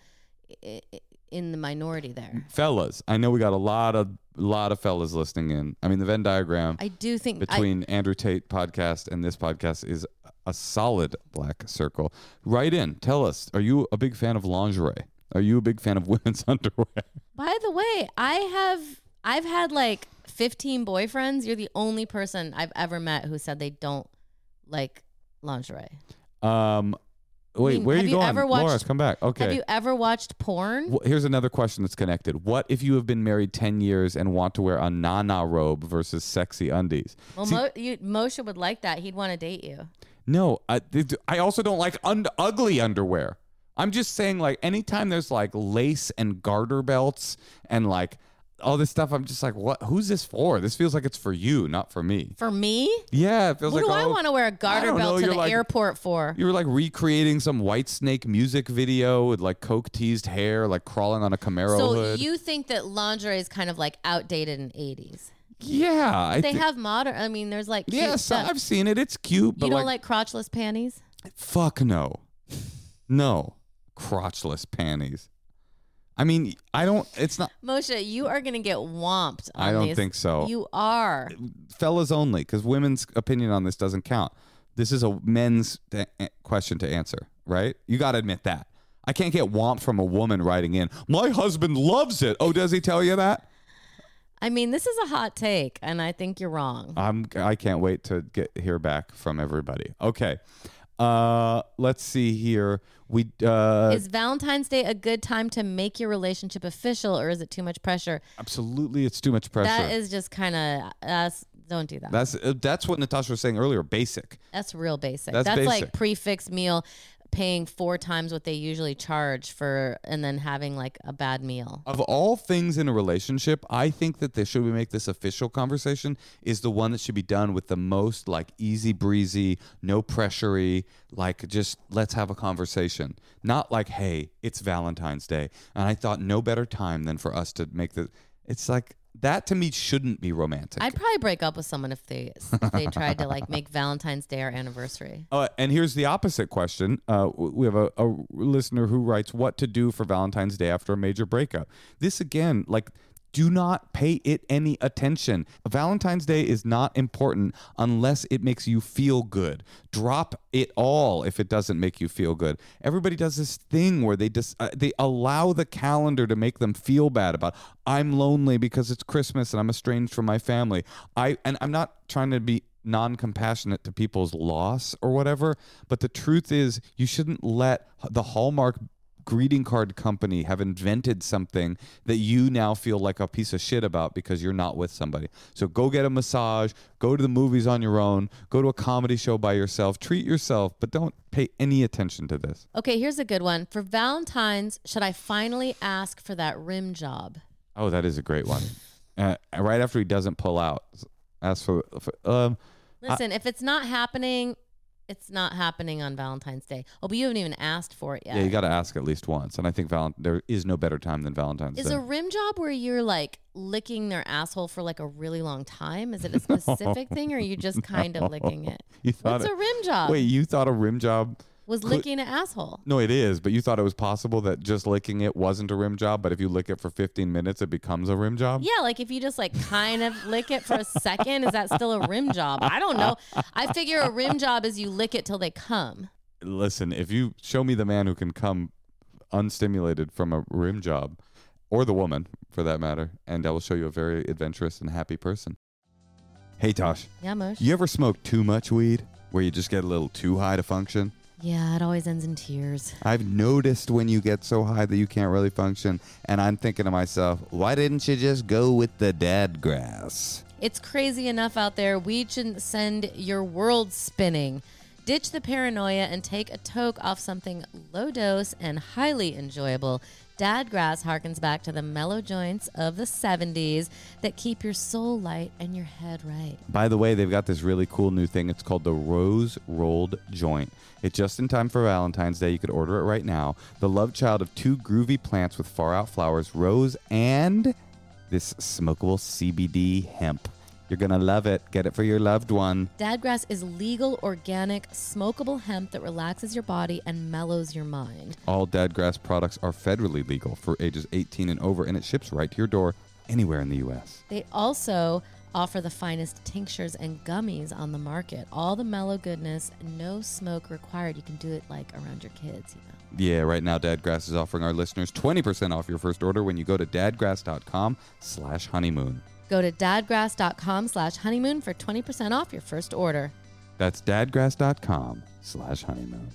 in the minority there. Fellas, I know we got a lot of lot of fellas listening in. I mean, the Venn diagram I do think I, between Andrew Tate podcast and this podcast is a solid black circle. Write in, tell us, are you a big fan of lingerie? Are you a big fan of women's underwear? By the way, I have I've had like 15 boyfriends. You're the only person I've ever met who said they don't like lingerie. Um, wait, mean, where are you you going? ever Laura, watched- come back. Okay. Have you ever watched porn? Well, here's another question that's connected. What if you have been married 10 years and want to wear a nana robe versus sexy undies? Well, See- Mo, you, Moshe would like that. He'd want to date you. no, I, I also don't like un- ugly underwear. I'm just saying, like, anytime there's like lace and garter belts and like all this stuff, I'm just like, what? Who's this for? This feels like it's for you, not for me. For me, Yeah, it feels what like do I oh, want to wear a garter belt know, to the like- airport for? You were like recreating some White Snake music video with like coke teased hair, like crawling on a Camaro So hood. you think that lingerie is kind of like outdated in 80s? yeah, I They thi- have modern. I mean, there's like Yes, stuff. I've seen it. It's cute, but you don't like, like, crotchless panties? fuck no, no, crotchless panties. I mean, I don't. It's not Moshe, you are gonna get whomped. On I don't these. think so. You are. fellas only, because women's opinion on this doesn't count. This is a men's question to answer, right? You got to admit that. I can't get womp from a woman writing in. My husband loves it. Oh, does he tell you that? I mean, this is a hot take, and I think you're wrong. I'm. I can't wait to get hear back from everybody. Okay. Uh, let's see here. We uh, is Valentine's Day a good time to make your relationship official, or is it too much pressure? absolutely. It's too much pressure. That is just kind of us. Don't do that. That's uh, that's what Natasha was saying earlier. Basic. That's real basic. That's That's, basic. like prix fixe meal, paying four times what they usually charge for, and then having like a bad meal. Of all things in a relationship, I think that the should we make this official conversation is the one that should be done with the most like easy breezy, no pressury, like just let's have a conversation. Not like, hey, it's Valentine's Day. And I thought no better time than for us to make the it's like that to me shouldn't be romantic. I'd probably break up with someone if they if they tried to like make Valentine's Day our anniversary. Uh, and here's the opposite question. Uh, we have a, a listener who writes, "What to do for Valentine's Day after a major breakup?" This again, like do not pay it any attention. Valentine's Day is not important unless it makes you feel good. Drop it all if it doesn't make you feel good. Everybody does this thing where they just uh, they allow the calendar to make them feel bad about I'm lonely because it's Christmas and I'm estranged from my family. I and I'm not trying to be non-compassionate to people's loss or whatever, but the truth is you shouldn't let the Hallmark greeting card company have invented something that you now feel like a piece of shit about because you're not with somebody. So go get a massage, go to the movies on your own, go to a comedy show by yourself, treat yourself, but don't pay any attention to this. Okay, here's a good one. For Valentine's, should I finally ask for that rim job? Oh, that is a great one. Uh, right after he doesn't pull out, ask for, for um Listen, if it's not happening, it's not happening on Valentine's Day. Oh, but you haven't even asked for it yet. yeah, you got to ask at least once. And I think Valent- there is no better time than Valentine's Day. Is Day. a rim job where you're like licking their asshole for like a really long time? Is it a specific thing or are you just kind of licking it? you thought What's it- a rim job? Wait, you thought a rim job was licking an asshole. No, it is, but you thought it was possible that just licking it wasn't a rim job, but if you lick it for 15 minutes, it becomes a rim job? Yeah, like if you just like kind of lick it for a second, is that still a rim job? I don't know. I figure a rim job is you lick it till they come. Listen, if you show me the man who can come unstimulated from a rim job, or the woman for that matter, and I will show you a very adventurous and happy person. Hey, Tosh, Yeah, Mosh. you ever smoke too much weed where you just get a little too high to function? Yeah, it always ends in tears. I've noticed when you get so high that you can't really function, and I'm thinking to myself, why didn't you just go with the dad grass? It's crazy enough out there. We shouldn't send your world spinning. Ditch the paranoia and take a toke off something low dose and highly enjoyable. Dad Grass harkens back to the mellow joints of the 70s that keep your soul light and your head right. By the way, they've got this really cool new thing. It's called the Rose Rolled Joint. It's just in time for Valentine's Day. You could order it right now. The love child of two groovy plants with far out flowers, rose and this smokable CBD hemp. You're going to love it. Get it for your loved one. Dadgrass is legal, organic, smokable hemp that relaxes your body and mellows your mind. All Dadgrass products are federally legal for ages 18 and over, and it ships right to your door anywhere in the U.S. They also offer the finest tinctures and gummies on the market. All the mellow goodness, no smoke required. You can do it like around your kids, you know. Yeah, right now Dadgrass is offering our listeners 20% off your first order when you go to dadgrass.com slash honeymoon. Go to dadgrass.com slash honeymoon for 20% off your first order. That's dadgrass.com slash honeymoon.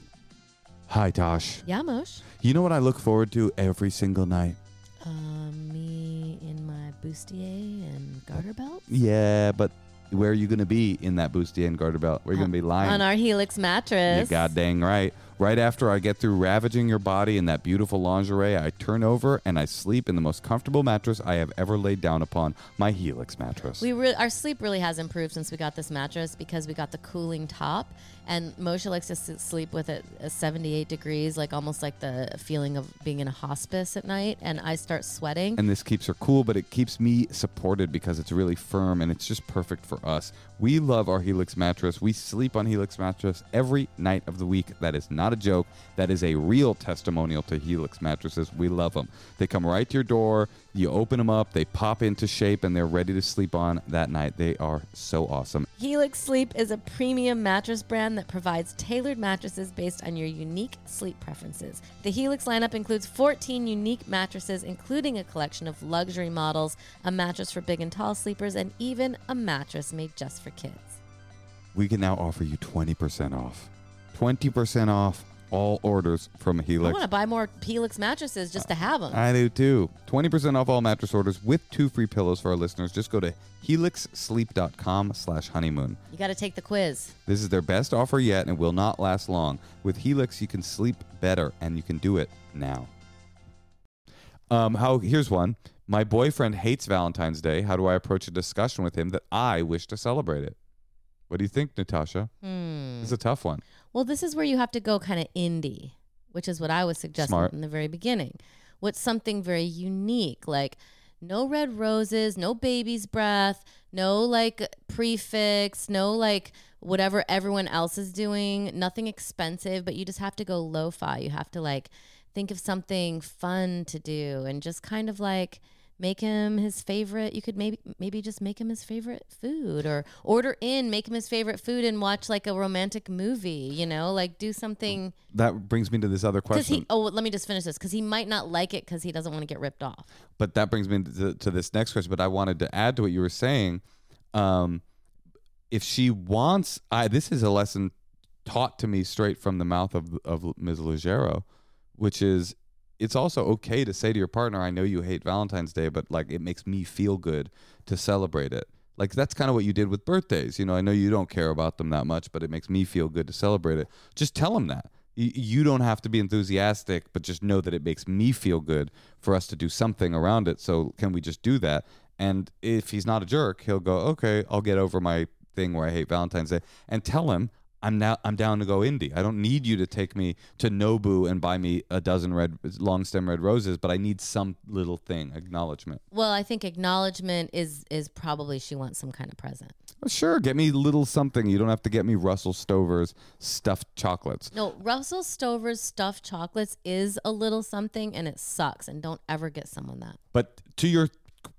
Hi, Tosh. Yeah, Mosh. You know what I look forward to every single night? Um, me in my bustier and garter belt. Yeah, but where are you going to be in that bustier and garter belt? Where are you going to be lying? On our Helix mattress. you god dang right. Right after I get through ravaging your body in that beautiful lingerie, I turn over and I sleep in the most comfortable mattress I have ever laid down upon, my Helix mattress. We re- our sleep really has improved since we got this mattress because we got the cooling top, and Moshe likes to sleep with it at 78 degrees, like almost like the feeling of being in a hospice at night. And I start sweating. and this keeps her cool, but it keeps me supported because it's really firm and it's just perfect for us. We love our Helix mattress. We sleep on Helix mattress every night of the week. That is not a joke. That is a real testimonial to Helix mattresses. We love them. They come right to your door. You open them up, they pop into shape, and they're ready to sleep on that night. They are so awesome. Helix Sleep is a premium mattress brand that provides tailored mattresses based on your unique sleep preferences. The Helix lineup includes 14 unique mattresses, including a collection of luxury models, a mattress for big and tall sleepers, and even a mattress made just for kids. We can now offer you 20% off. 20% off all orders from Helix. I want to buy more Helix mattresses just to have them. I do too. 20% off all mattress orders with two free pillows for our listeners. Just go to helixsleep.com slash honeymoon. You got to take the quiz. This is their best offer yet and will not last long. With Helix, you can sleep better and you can do it now. Um, how here's one. My boyfriend hates Valentine's Day. How do I approach a discussion with him that I wish to celebrate it? What do you think, Natasha? Hmm. It's a tough one. Well, this is where you have to go kind of indie, which is what I was suggesting Smart. from the very beginning. What's something very unique, like no red roses, no baby's breath, no like prix fixe, no like whatever everyone else is doing, nothing expensive, but you just have to go lo fi. You have to like think of something fun to do and just kind of like make him his favorite. You could maybe maybe just make him his favorite food, or order in, make him his favorite food, and watch like a romantic movie. You know, like do something. That brings me to this other question. he, oh, let me just finish this. Because he might not like it because he doesn't want to get ripped off. but that brings me to, to this next question. But I wanted to add to what you were saying. Um, if she wants, I this is a lesson taught to me straight from the mouth of of Ms. Leggero, which is it's also okay to say to your partner, "I know you hate Valentine's Day, but like it makes me feel good to celebrate it." Like that's kind of what you did with birthdays. You know, I know you don't care about them that much, but it makes me feel good to celebrate it. Just tell him that. You don't have to be enthusiastic, but just know that it makes me feel good for us to do something around it. So can we just do that? And if he's not a jerk, he'll go, "Okay, I'll get over my thing where I hate Valentine's Day," and tell him I'm now I'm down to go indie. I don't need you to take me to Nobu and buy me a dozen red long stem red roses, but I need some little thing acknowledgement. Well, I think acknowledgement is is probably she wants some kind of present. Well, sure, get me little something. You don't have to get me Russell Stover's stuffed chocolates. No, Russell Stover's stuffed chocolates is a little something, and it sucks. And don't ever get someone that. But to your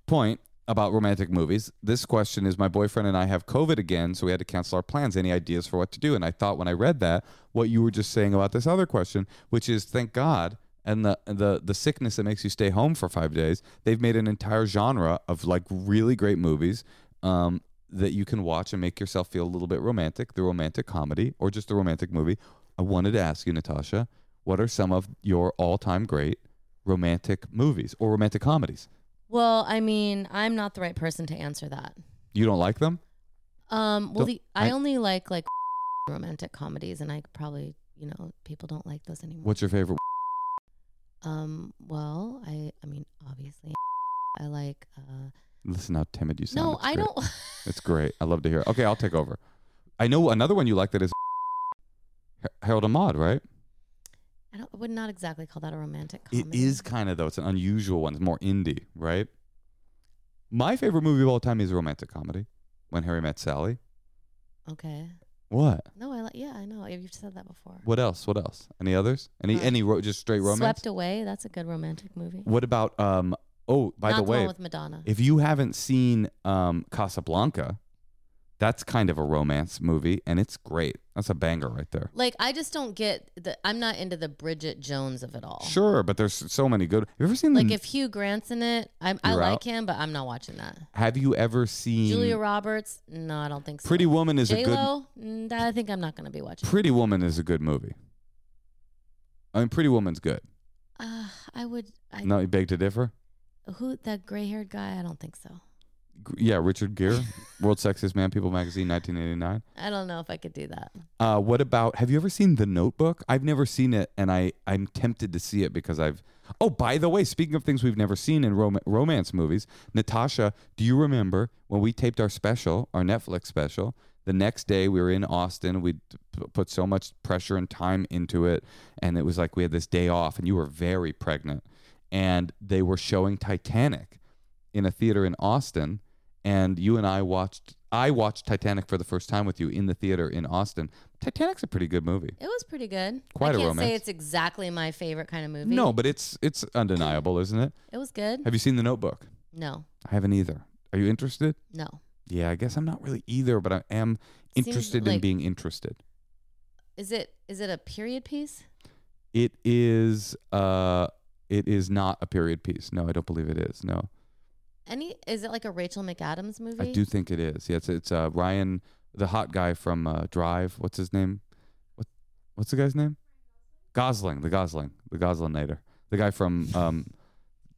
point about romantic movies, this question is my boyfriend and I have COVID again, so we had to cancel our plans. Any ideas for what to do? And I thought when I read that, what you were just saying about this other question, which is thank God, and the the the sickness that makes you stay home for five days, they've made an entire genre of like really great movies. Um, that you can watch and make yourself feel a little bit romantic, the romantic comedy or just the romantic movie. I wanted to ask you, Natasha, what are some of your all-time great romantic movies or romantic comedies? Well, I mean, I'm not the right person to answer that. You don't like them? Um, well, Don't- the, I, I- only like like romantic comedies, and I probably you know people don't like those anymore. What's your favorite? Um, well, I I mean, obviously, I like. Uh, Listen how timid you sound. no, It's I great. don't. It's great. I love to hear. it. Okay, I'll take over. I know another one you like that is Har- Harold and Maude, right? I don't. I would not exactly call that a romantic It comedy. is kind of though. It's an unusual one. It's more indie, right? My favorite movie of all time is a romantic comedy. When Harry Met Sally. Okay. What? No, I like. Yeah, I know. You've said that before. What else? What else? Any others? Any Uh, any ro- just straight romance? Swept Away. That's a good romantic movie. What about um? Oh, by Not the way, one with Madonna. If you haven't seen um, Casablanca, that's kind of a romance movie, and it's great. That's a banger right there. like, I just don't get the. I'm not into the Bridget Jones of it all. Sure, but there's so many good. Have you ever seen the? Like if Hugh Grant's in it, I, I You're like out. him, but I'm not watching that. have you ever seen Julia Roberts? No, I don't think so. Pretty Woman? Is a good. Lo? Mm, I think I'm not going to be watching. Pretty Woman is a good movie. I mean, Pretty Woman's good. Uh, I would. I, No, you beg to differ. Who that gray haired guy? I don't think so. Yeah, Richard Gere, World's Sexiest Man, People Magazine, 1989. I don't know if I could do that. Uh, what about? Have you ever seen The Notebook? I've never seen it, and I I'm tempted to see it because I've. Oh, by the way, speaking of things we've never seen in rom- romance movies, Natasha, do you remember when we taped our special, our Netflix special? The next day we were in Austin. We put so much pressure and time into it, and it was like we had this day off, and you were very pregnant, and they were showing Titanic in a theater in Austin, and you and I watched. I watched Titanic for the first time with you in the theater in Austin. Titanic's a pretty good movie. It was pretty good. Quite a I can't romance. say it's exactly my favorite kind of movie. No, but it's it's undeniable, isn't it? it was good. Have you seen The Notebook? No, I haven't either. Are you interested? no. Yeah, I guess I'm not really either, but I am Seems interested in being interested. Is it is it a period piece? It is uh it is not a period piece. No, I don't believe it is. No. Any is it like a Rachel McAdams movie? I do think it is. Yes, it's it's uh Ryan the hot guy from uh Drive. What's his name? What what's the guy's name? Gosling, the Gosling, the Goslinator. The guy from um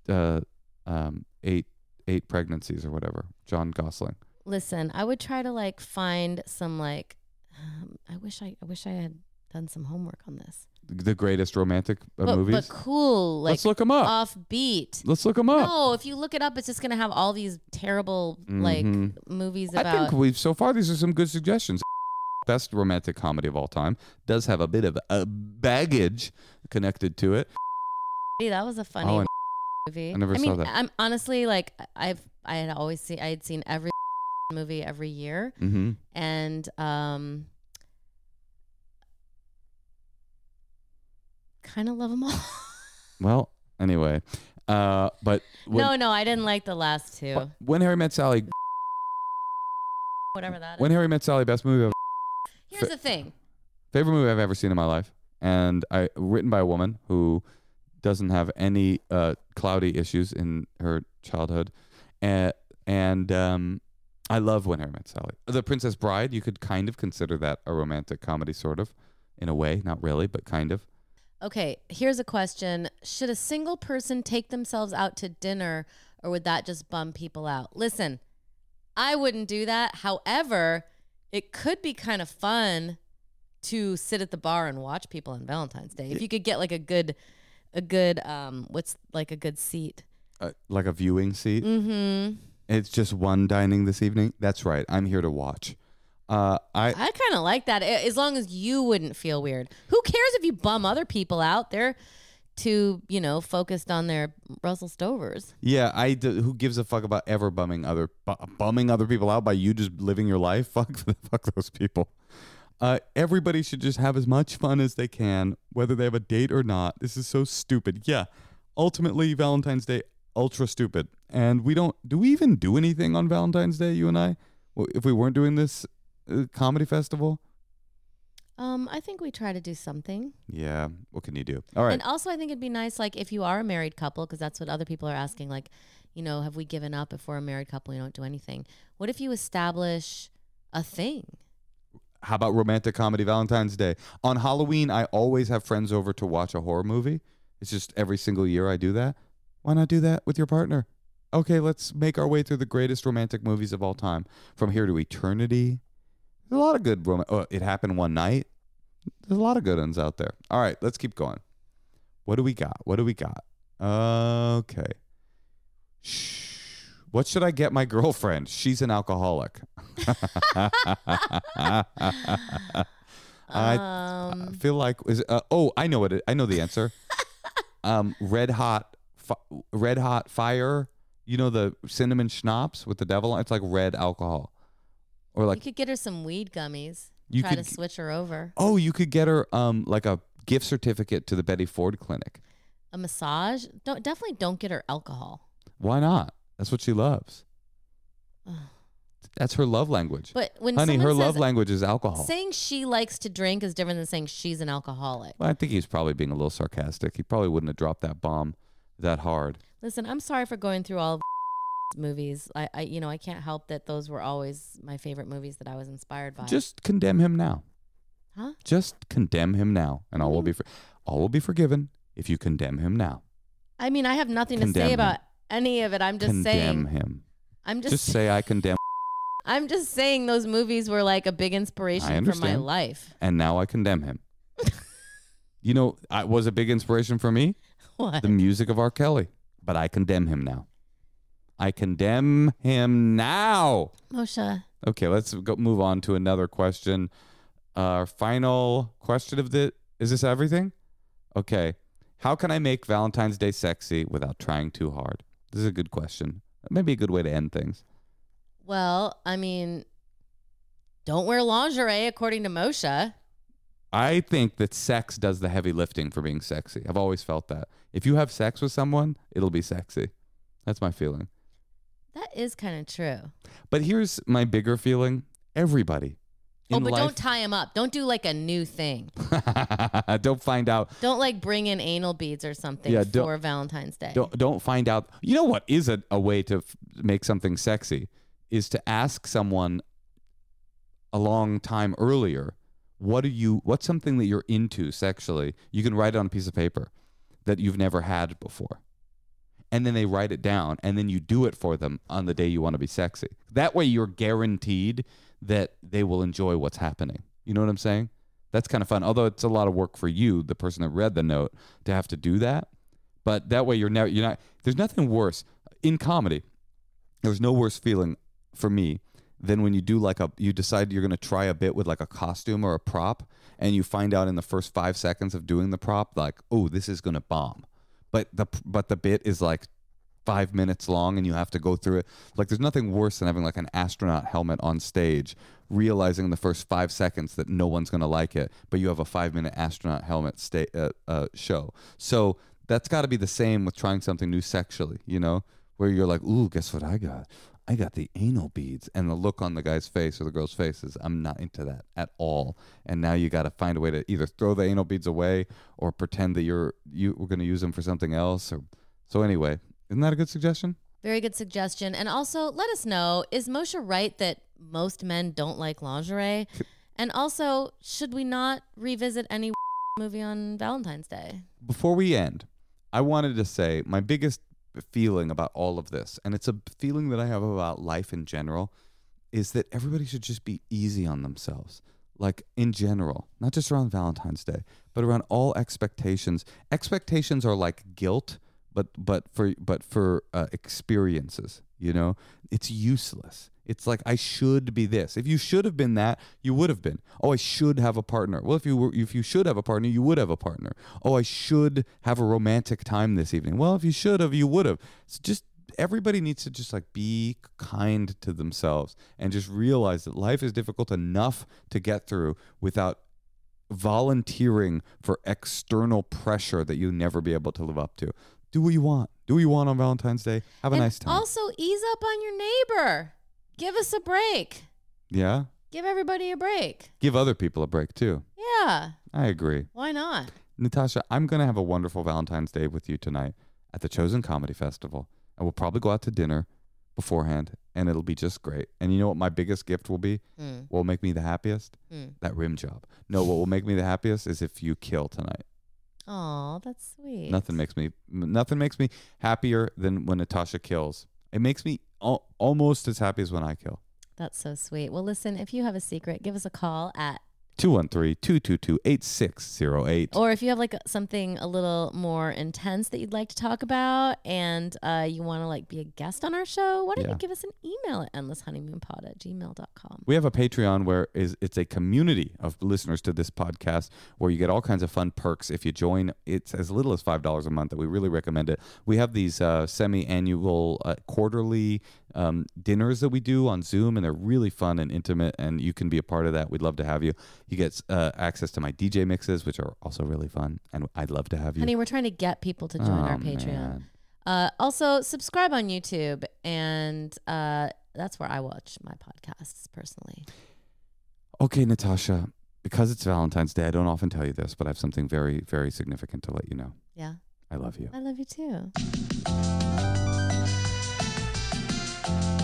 uh um eight eight pregnancies or whatever. John Gosling. Listen, I would try to like find some like. Um, I wish I I wish I had done some homework on this. The greatest romantic uh, but, movies. but cool, like Let's look them up. offbeat. Let's look them up. No, if you look it up, it's just gonna have all these terrible like Mhm. movies I think we've so far these are some good suggestions. Best romantic comedy of all time does have a bit of a baggage connected to it. Hey, that was a funny Oh, I- movie. I never I saw mean, that. I'm honestly like I've I had always seen I had seen every movie every year, Mm-hmm. and um, kind of love them all. Well, anyway, Uh, but when, no, no, I didn't like the last two. when Harry Met Sally, Whatever that is. when Harry Met Sally, best movie, I've, Here's the thing. favorite movie I've ever seen in my life, and I written by a woman who doesn't have any uh, cloudy issues in her childhood, and and um, I love When Harry Met Sally. The Princess Bride, you could kind of consider that a romantic comedy, sort of, in a way, not really, but kind of. Okay, here's a question. Should a single person take themselves out to dinner or would that just bum people out? Listen, I wouldn't do that. However, it could be kind of fun to sit at the bar and watch people on Valentine's Day. If you could get like a good a good um what's like a good seat. Uh, like a viewing seat. Mhm. It's just one dining this evening. That's right. I'm here to watch. Uh, I I kind of like that as long as you wouldn't feel weird. Who cares if you bum other people out? They're too, you know, focused on their Russell Stovers. yeah. I d- who gives a fuck about ever bumming other bu- bumming other people out by you just living your life? Fuck fuck those people. Uh, everybody should just have as much fun as they can, whether they have a date or not. This is so stupid. Yeah. Ultimately, Valentine's Day ultra stupid, and we don't. Do we even do anything on Valentine's Day? You and I. If we weren't doing this comedy festival. Um, I think we try to do something. Yeah. What can you do? All right. And also, I think it'd be nice, like, if you are a married couple, because that's what other people are asking, like, you know, have we given up if we're a married couple? We don't do anything. What if you establish a thing? How about romantic comedy Valentine's Day? On Halloween, I always have friends over to watch a horror movie. It's just every single year I do that. Why not do that with your partner? Okay, let's make our way through the greatest romantic movies of all time. From Here to Eternity. There's a lot of good rom- oh, It Happened One Night. There's a lot of good ones out there. All right, let's keep going. What do we got? What do we got? Okay. Shh. What should I get my girlfriend? She's an alcoholic. I Um, I feel like is uh, oh I know what it I know the answer. um, red hot, fi- red hot fire. You know the cinnamon schnapps with the devil. on- It's like red alcohol, or you could get her some weed gummies. You try could to switch her over. oh you could get her um like a gift certificate to the Betty Ford Clinic. A massage. Don't definitely don't get her alcohol. Why not? That's what she loves. That's her love language. But when Honey, her says, love language is alcohol. saying she likes to drink is different than saying she's an alcoholic. well, I think he's probably being a little sarcastic. He probably wouldn't have dropped that bomb that hard. Listen, I'm sorry for going through all of movies. I, I, you know, I can't help that those were always my favorite movies that I was inspired by. Just condemn him now. huh? Just condemn him now, and all will be mm-hmm. for- all will be forgiven if you condemn him now. I mean, I have nothing to say him. about any of it. I'm just condemn saying. him. I'm just, Just say I condemn, I'm just saying those movies were like a big inspiration for my life. and now I condemn him. you know, I was a big inspiration for me. What? The music of R. Kelly, but I condemn him now. I condemn him now. Moshe. Okay, let's go move on to another question. Our final question of the is this everything? Okay. How can I make Valentine's Day sexy without trying too hard? This is a good question. Maybe a good way to end things. Well, I mean, don't wear lingerie according to Moshe. I think that sex does the heavy lifting for being sexy. I've always felt that. If you have sex with someone, it'll be sexy. That's my feeling. That is kind of true. But here's my bigger feeling. Everybody oh, but life don't tie him up. Don't do like a new thing. don't find out Don't like bring in anal beads or something Yeah, don't- for Valentine's Day. don't don't find out. You know what is a, a way to f- make something sexy is to ask someone a long time earlier, what are you what's something that you're into sexually? You can write it on a piece of paper that you've never had before. And then they write it down and then you do it for them on the day you want to be sexy. That way you're guaranteed that they will enjoy what's happening. You know what I'm saying? That's kind of fun. Although it's a lot of work for you, the person that read the note, to have to do that. But that way you're never you're not there's nothing worse in comedy. There's no worse feeling for me than when you do like a you decide you're going to try a bit with like a costume or a prop and you find out in the first 5 seconds of doing the prop like, "Oh, this is going to bomb." But the but the bit is like 5 minutes long and you have to go through it. Like there's nothing worse than having like an astronaut helmet on stage realizing in the first 5 seconds that no one's going to like it, but you have a 5 minute astronaut helmet sta- uh, uh, show. So That's got to be the same with trying something new sexually, you know, where you're like, ooh, guess what I got? I got the anal beads. And the look on the guy's face or the girl's face is, I'm not into that at all. And now you got to find a way to either throw the anal beads away or pretend that you're you were going to use them for something else. Or so anyway, isn't that a good suggestion? Very good suggestion. And also, let us know is Moshe right that most men don't like lingerie? And also, should we not revisit any movie on Valentine's Day? Before we end, I wanted to say my biggest feeling about all of this, and it's a feeling that I have about life in general, is that everybody should just be easy on themselves. Like in general, not just around Valentine's Day, but around all expectations. Expectations are like guilt, but but for but for uh, experiences, you know, it's useless. It's like I should be this. If you should have been that, you would have been. Oh, I should have a partner. Well, if you were, if you should have a partner, you would have a partner. Oh, I should have a romantic time this evening. Well, if you should have, you would have. So just everybody needs to just like be kind to themselves and just realize that life is difficult enough to get through without volunteering for external pressure that you never be able to live up to. Do what you want. Do what you want on Valentine's Day. Have a and nice time. Also, ease up on your neighbor. Give us a break. yeah. Give everybody a break. Give other people a break too. Yeah. I agree. Why not? Natasha, I'm going to have a wonderful Valentine's Day with you tonight at the Chosen Comedy Festival. And we'll probably go out to dinner beforehand and it'll be just great. And you know what my biggest gift will be? Mm. What will make me the happiest? Mm. That rim job. No, what will make me the happiest is if you kill tonight. Oh, that's sweet. Nothing makes me nothing makes me happier than when Natasha kills. It makes me al- almost as happy as when I kill. That's so sweet. Well, listen, if you have a secret, give us a call at 213-222-8608. Or if you have like something a little more intense that you'd like to talk about and uh, you want to like be a guest on our show, why don't Yeah. you give us an email at endlesshoneymoonpod at gmail.com. We have a Patreon where is it's a community of listeners to this podcast where you get all kinds of fun perks if you join. It's as little as five dollars a month. That we really recommend it. We have these uh, semi-annual, uh, quarterly um, dinners that we do on Zoom, and they're really fun and intimate. And you can be a part of that. We'd love to have you. You get uh, access to my DJ mixes, which are also really fun, and I'd love to have you. Honey, we're trying to get people to join our Oh, Patreon. man. Uh, also, subscribe on YouTube, and uh, that's where I watch my podcasts personally. Okay, Natasha. Because it's Valentine's Day, I don't often tell you this, but I have something very, very significant to let you know. Yeah, I love you. I love you too thank you